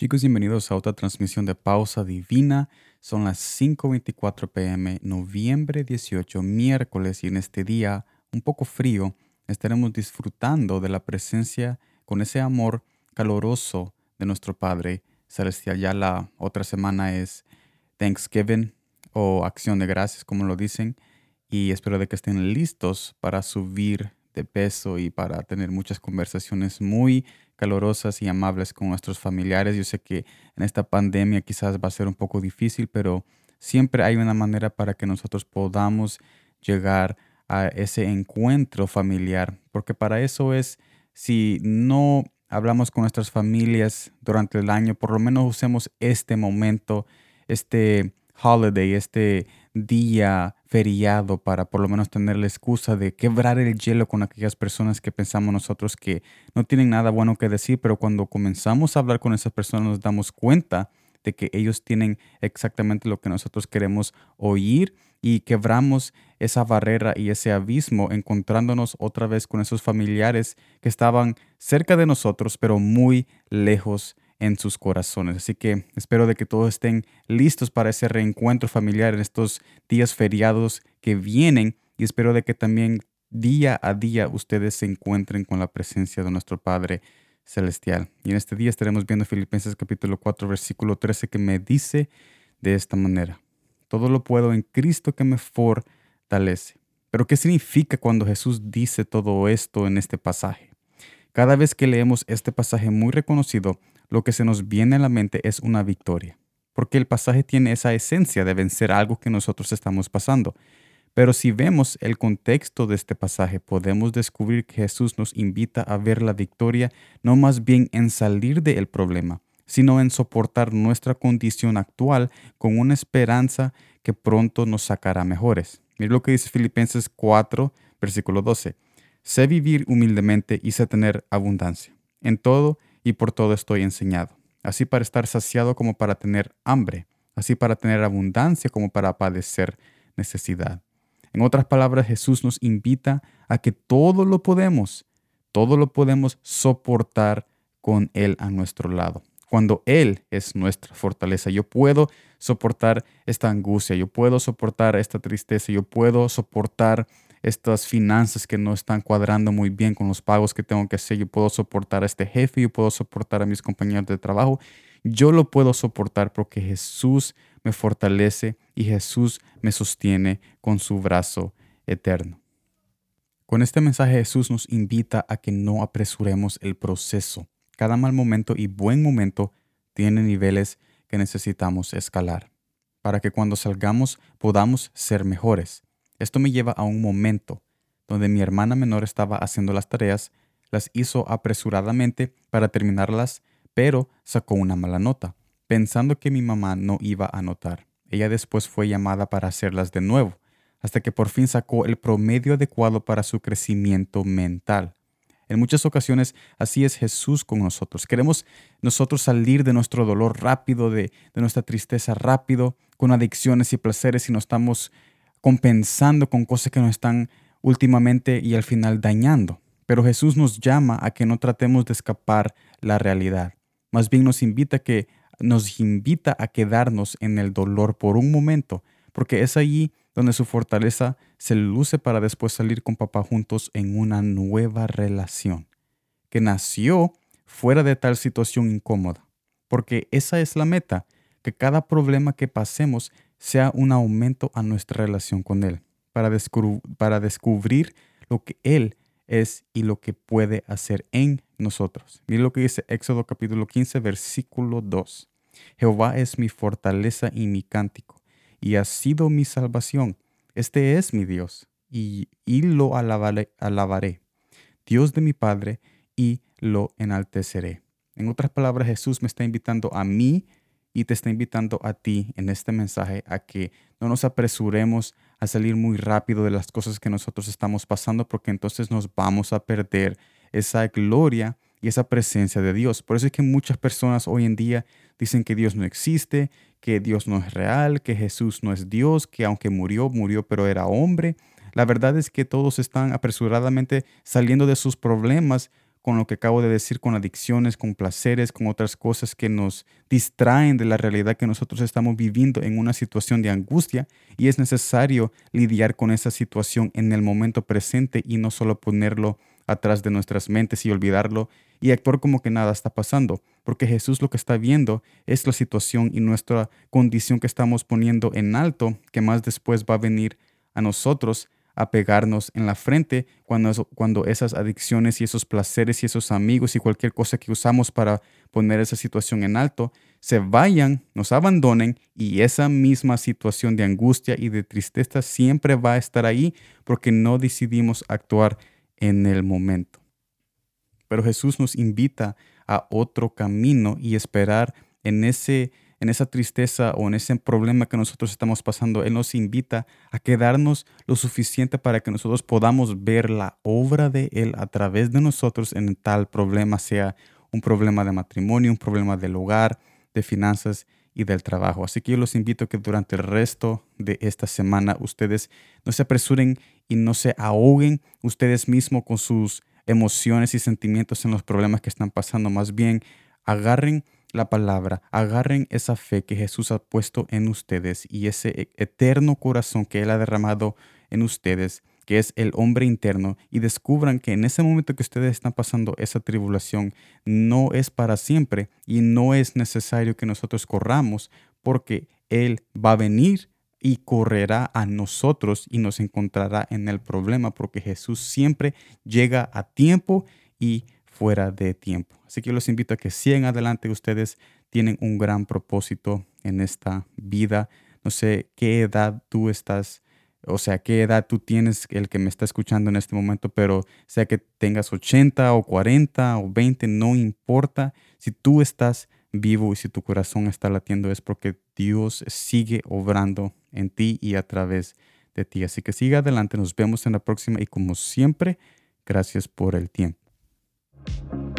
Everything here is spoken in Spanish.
Chicos, bienvenidos a otra transmisión de Pausa Divina. Son las 5.24 pm, noviembre 18, miércoles, y en este día un poco frío estaremos disfrutando de la presencia con ese amor caloroso de nuestro Padre Celestial. Ya la otra semana es Thanksgiving o Acción de Gracias, como lo dicen, y espero de que estén listos para subir de peso y para tener muchas conversaciones muy calorosas y amables con nuestros familiares. Yo sé que en esta pandemia quizás va a ser un poco difícil, pero siempre hay una manera para que nosotros podamos llegar a ese encuentro familiar, porque para eso es, si no hablamos con nuestras familias durante el año, por lo menos usemos este momento, este holiday, este día feriado para por lo menos tener la excusa de quebrar el hielo con aquellas personas que pensamos nosotros que no tienen nada bueno que decir, pero cuando comenzamos a hablar con esas personas nos damos cuenta de que ellos tienen exactamente lo que nosotros queremos oír y quebramos esa barrera y ese abismo encontrándonos otra vez con esos familiares que estaban cerca de nosotros pero muy lejos en sus corazones. Así que espero de que todos estén listos para ese reencuentro familiar en estos días feriados que vienen y espero de que también día a día ustedes se encuentren con la presencia de nuestro Padre Celestial. Y en este día estaremos viendo Filipenses capítulo 4 versículo 13 que me dice de esta manera. Todo lo puedo en Cristo que me fortalece. Pero ¿qué significa cuando Jesús dice todo esto en este pasaje? Cada vez que leemos este pasaje muy reconocido, lo que se nos viene a la mente es una victoria, porque el pasaje tiene esa esencia de vencer algo que nosotros estamos pasando. Pero si vemos el contexto de este pasaje, podemos descubrir que Jesús nos invita a ver la victoria no más bien en salir del problema, sino en soportar nuestra condición actual con una esperanza que pronto nos sacará mejores. Mira lo que dice Filipenses 4, versículo 12. Sé vivir humildemente y sé tener abundancia. En todo y por todo estoy enseñado, así para estar saciado como para tener hambre, así para tener abundancia como para padecer necesidad. En otras palabras, Jesús nos invita a que todo lo podemos, todo lo podemos soportar con Él a nuestro lado. Cuando Él es nuestra fortaleza, yo puedo soportar esta angustia, yo puedo soportar esta tristeza, yo puedo soportar estas finanzas que no están cuadrando muy bien con los pagos que tengo que hacer. Yo puedo soportar a este jefe, yo puedo soportar a mis compañeros de trabajo. Yo lo puedo soportar porque Jesús me fortalece y Jesús me sostiene con su brazo eterno. Con este mensaje Jesús nos invita a que no apresuremos el proceso. Cada mal momento y buen momento tiene niveles que necesitamos escalar para que cuando salgamos podamos ser mejores. Esto me lleva a un momento donde mi hermana menor estaba haciendo las tareas, las hizo apresuradamente para terminarlas, pero sacó una mala nota, pensando que mi mamá no iba a notar. Ella después fue llamada para hacerlas de nuevo, hasta que por fin sacó el promedio adecuado para su crecimiento mental. En muchas ocasiones así es Jesús con nosotros. Queremos nosotros salir de nuestro dolor rápido, de, de nuestra tristeza rápido, con adicciones y placeres y no estamos compensando con cosas que nos están últimamente y al final dañando. Pero Jesús nos llama a que no tratemos de escapar la realidad. Más bien nos invita que nos invita a quedarnos en el dolor por un momento, porque es allí donde su fortaleza se luce para después salir con papá juntos en una nueva relación, que nació fuera de tal situación incómoda, porque esa es la meta, que cada problema que pasemos sea un aumento a nuestra relación con Él, para, descubrir lo que Él es y lo que puede hacer en nosotros. Mira lo que dice Éxodo capítulo 15, versículo 2. Jehová es mi fortaleza y mi cántico, y ha sido mi salvación. Este es mi Dios, y, y lo alabaré, alabaré, Dios de mi Padre, y lo enalteceré. En otras palabras, Jesús me está invitando a mí y te está invitando a ti en este mensaje a que no nos apresuremos a salir muy rápido de las cosas que nosotros estamos pasando porque entonces nos vamos a perder esa gloria y esa presencia de Dios. Por eso es que muchas personas hoy en día dicen que Dios no existe, que Dios no es real, que Jesús no es Dios, que aunque murió, murió pero era hombre. La verdad es que todos están apresuradamente saliendo de sus problemas con lo que acabo de decir, con adicciones, con placeres, con otras cosas que nos distraen de la realidad que nosotros estamos viviendo en una situación de angustia y es necesario lidiar con esa situación en el momento presente y no solo ponerlo atrás de nuestras mentes y olvidarlo y actuar como que nada está pasando, porque Jesús lo que está viendo es la situación y nuestra condición que estamos poniendo en alto, que más después va a venir a nosotros a pegarnos en la frente cuando, cuando esas adicciones y esos placeres y esos amigos y cualquier cosa que usamos para poner esa situación en alto se vayan, nos abandonen y esa misma situación de angustia y de tristeza siempre va a estar ahí porque no decidimos actuar en el momento. Pero Jesús nos invita a otro camino y esperar en ese en esa tristeza o en ese problema que nosotros estamos pasando, Él nos invita a quedarnos lo suficiente para que nosotros podamos ver la obra de Él a través de nosotros en tal problema, sea un problema de matrimonio, un problema del hogar, de finanzas y del trabajo. Así que yo los invito a que durante el resto de esta semana ustedes no se apresuren y no se ahoguen ustedes mismos con sus emociones y sentimientos en los problemas que están pasando. Más bien, agarren la palabra, agarren esa fe que Jesús ha puesto en ustedes y ese e-, eterno corazón que Él ha derramado en ustedes, que es el hombre interno, y descubran que en ese momento que ustedes están pasando esa tribulación no es para siempre y no es necesario que nosotros corramos porque Él va a venir y correrá a nosotros y nos encontrará en el problema porque Jesús siempre llega a tiempo y fuera de tiempo. Así que yo los invito a que sigan adelante. Ustedes tienen un gran propósito en esta vida. No sé qué edad tú estás, o sea, qué edad tú tienes, el que me está escuchando en este momento, pero sea que tengas 80 o 40 o 20, no importa. Si tú estás vivo y si tu corazón está latiendo es porque Dios sigue obrando en ti y a través de ti. Así que siga adelante, nos vemos en la próxima y como siempre, gracias por el tiempo. Thank you